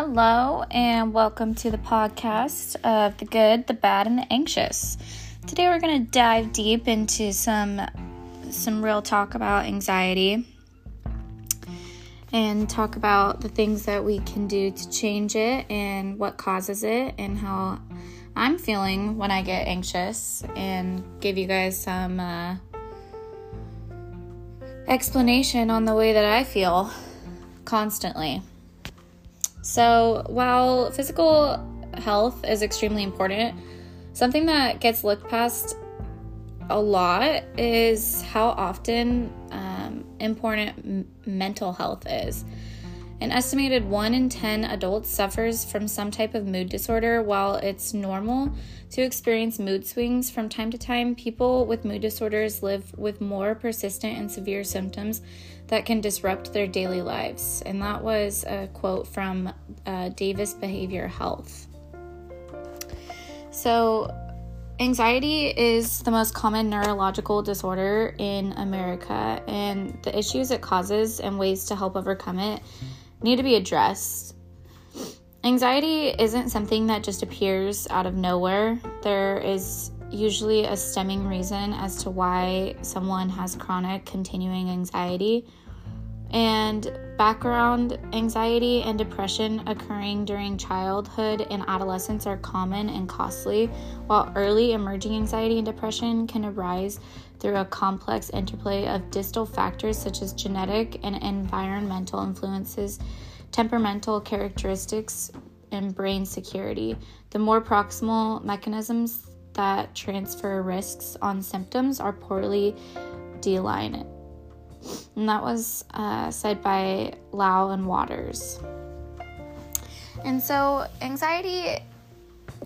Hello, and welcome to the podcast of the good, the bad, and the anxious. Today, we're going to dive deep into some some real talk about anxiety and talk about the things that we can do to change it and what causes it and how I'm feeling when I get anxious and give you guys some uh, explanation on the way that I feel constantly. So, while physical health is extremely important, something that gets looked past a lot is how often um, important m- mental health is. An estimated 1 in 10 adults suffers from some type of mood disorder. While it's normal to experience mood swings from time to time, people with mood disorders live with more persistent and severe symptoms that can disrupt their daily lives. And that was a quote from uh, Davis Behavior Health. So, Anxiety is the most common neurological disorder in America, and the issues it causes and ways to help overcome it need to be addressed. Anxiety isn't something that just appears out of nowhere. There is usually a stemming reason as to why someone has chronic continuing anxiety. And background anxiety and depression occurring during childhood and adolescence are common and costly, while early emerging anxiety and depression can arise through a complex interplay of distal factors such as genetic and environmental influences, temperamental characteristics, and brain circuitry. The more proximal mechanisms that transfer risks on symptoms are poorly delineated. And that was uh, said by Lau and Waters. And so, anxiety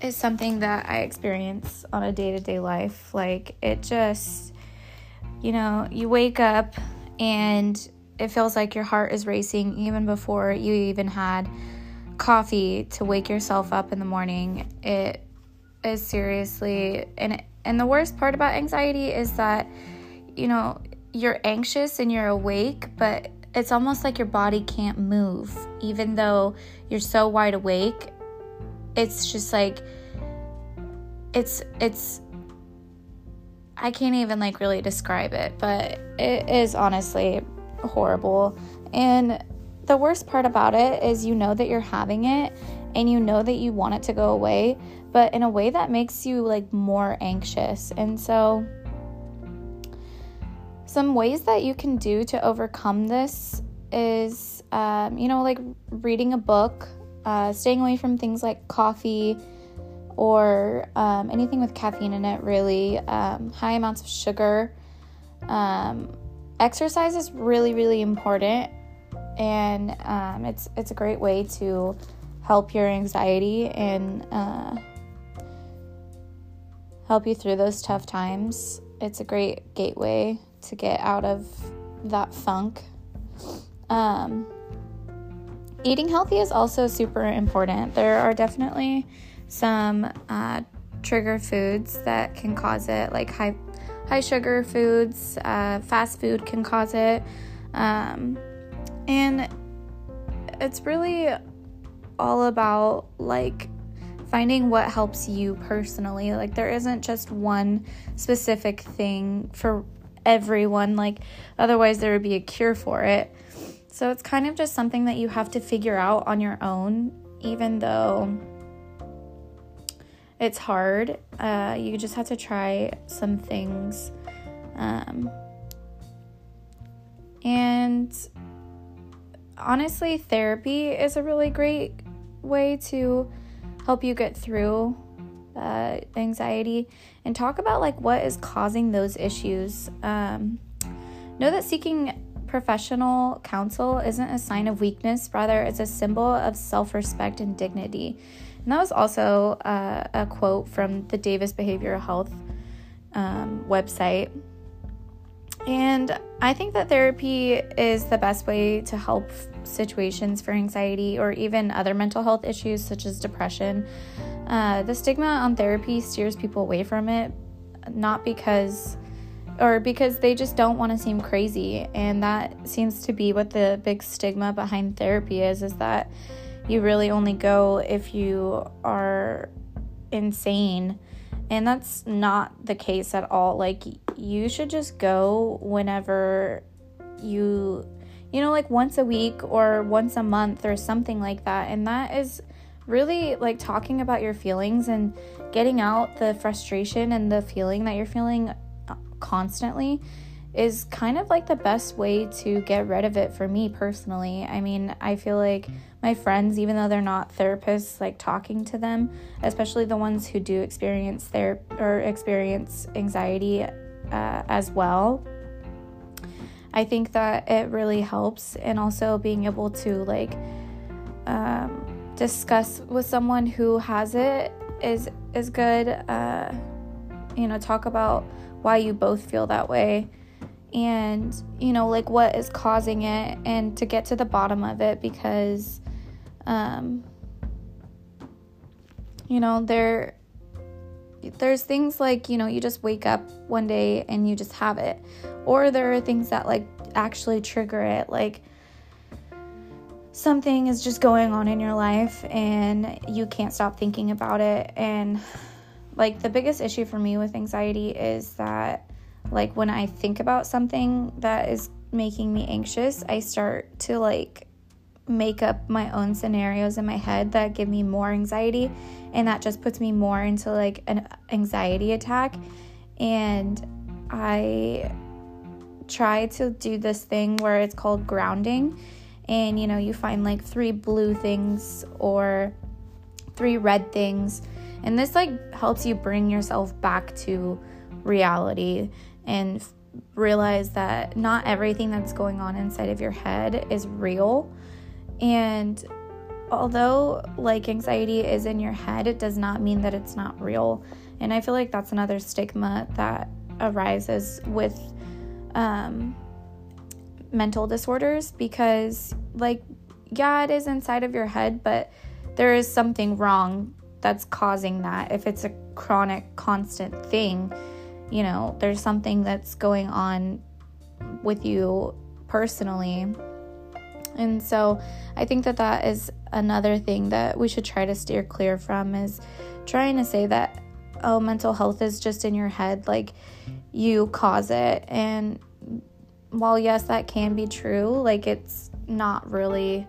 is something that I experience on a day to day life. Like, it just you know, you wake up and it feels like your heart is racing even before you even had coffee to wake yourself up in the morning. It is seriously and and the worst part about anxiety is that you know, you're anxious and you're awake, but it's almost like your body can't move even though you're so wide awake. It's just like it's it's I can't even like really describe it, but it is honestly horrible. And the worst part about it is you know that you're having it and you know that you want it to go away, but in a way that makes you like more anxious. And so some ways that you can do to overcome this is um, you know like reading a book, uh, staying away from things like coffee, or um, anything with caffeine in it, really, um, high amounts of sugar. Um, exercise is really, really important, and um, it's it's a great way to help your anxiety and uh, help you through those tough times. It's a great gateway to get out of that funk. Um, eating healthy is also super important. There are definitely some uh, trigger foods that can cause it, like high high sugar foods, uh, fast food can cause it, um, and it's really all about like finding what helps you personally. Like there isn't just one specific thing for everyone. Like otherwise there would be a cure for it. So it's kind of just something that you have to figure out on your own, even though it's hard. Uh, you just have to try some things. Um, and honestly, therapy is a really great way to help you get through uh, anxiety and talk about like what is causing those issues. Um, know that seeking professional counsel isn't a sign of weakness, rather, it's a symbol of self respect and dignity. And that was also uh, a quote from the Davis Behavioral Health um, website. And I think that therapy is the best way to help situations for anxiety or even other mental health issues such as depression. Uh, the stigma on therapy steers people away from it, not because or because they just don't want to seem crazy and that seems to be what the big stigma behind therapy is is that you really only go if you are insane. And that's not the case at all. Like, you should just go whenever you, you know, like once a week or once a month or something like that. And that is really like talking about your feelings and getting out the frustration and the feeling that you're feeling constantly is kind of like the best way to get rid of it for me personally. I mean, I feel like my friends, even though they're not therapists, like talking to them, especially the ones who do experience their or experience anxiety uh, as well. I think that it really helps, and also being able to like um, discuss with someone who has it is is good. Uh, you know, talk about why you both feel that way and you know like what is causing it and to get to the bottom of it because um you know there there's things like you know you just wake up one day and you just have it or there are things that like actually trigger it like something is just going on in your life and you can't stop thinking about it. And like the biggest issue for me with anxiety is that like when I think about something that is making me anxious, I start to like make up my own scenarios in my head that give me more anxiety. And that just puts me more into like an anxiety attack. And I try to do this thing where it's called grounding and you know you find like three blue things or three red things and this like helps you bring yourself back to reality and realize that not everything that's going on inside of your head is real. And although like anxiety is in your head, it does not mean that it's not real. And I feel like that's another stigma that arises with um, mental disorders because, like, yeah, it is inside of your head, but there is something wrong that's causing that. If it's a chronic, constant thing, you know, there's something that's going on with you personally. And so I think that that is another thing that we should try to steer clear from is trying to say that, oh, mental health is just in your head, like you cause it. And while, yes, that can be true, like it's not really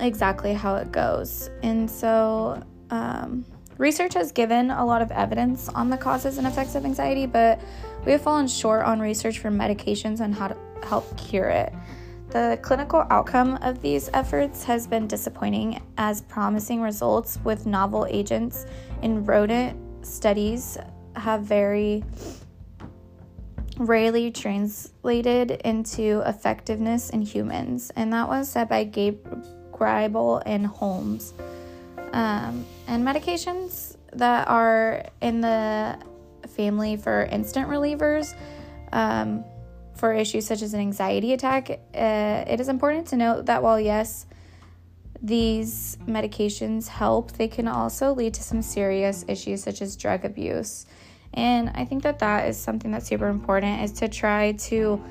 exactly how it goes. And so, um, Research has given a lot of evidence on the causes and effects of anxiety, but we have fallen short on research for medications on how to help cure it. The clinical outcome of these efforts has been disappointing, as promising results with novel agents in rodent studies have very rarely translated into effectiveness in humans, and that was said by Gabe Griebel and Holmes. Um, and medications that are in the family for instant relievers um, for issues such as an anxiety attack, uh, it is important to note that while, yes, these medications help, they can also lead to some serious issues such as drug abuse. And I think that that is something that's super important is to try to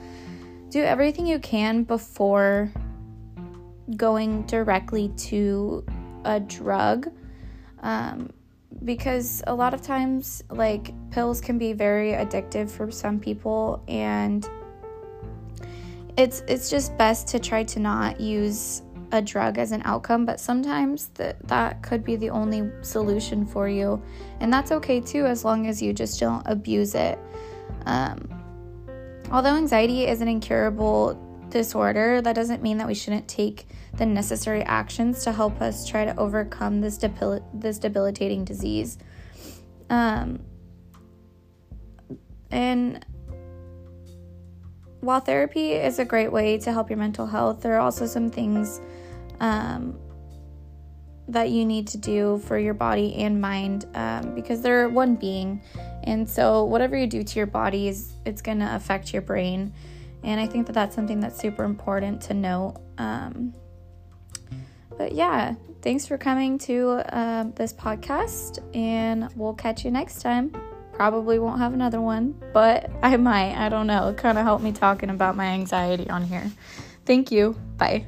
do everything you can before going directly to a drug. Um, because a lot of times like pills can be very addictive for some people and it's it's just best to try to not use a drug as an outcome but sometimes that that could be the only solution for you and that's okay too as long as you just don't abuse it um, although anxiety is an incurable disorder that doesn't mean that we shouldn't take the necessary actions to help us try to overcome this, debil- this debilitating disease. Um, and while therapy is a great way to help your mental health, there are also some things um, that you need to do for your body and mind um, because they're one being. And so, whatever you do to your body is it's going to affect your brain. And I think that that's something that's super important to note. Um, but yeah, thanks for coming to um, this podcast, and we'll catch you next time. Probably won't have another one, but I might. I don't know. It kind of helped me talking about my anxiety on here. Thank you. Bye.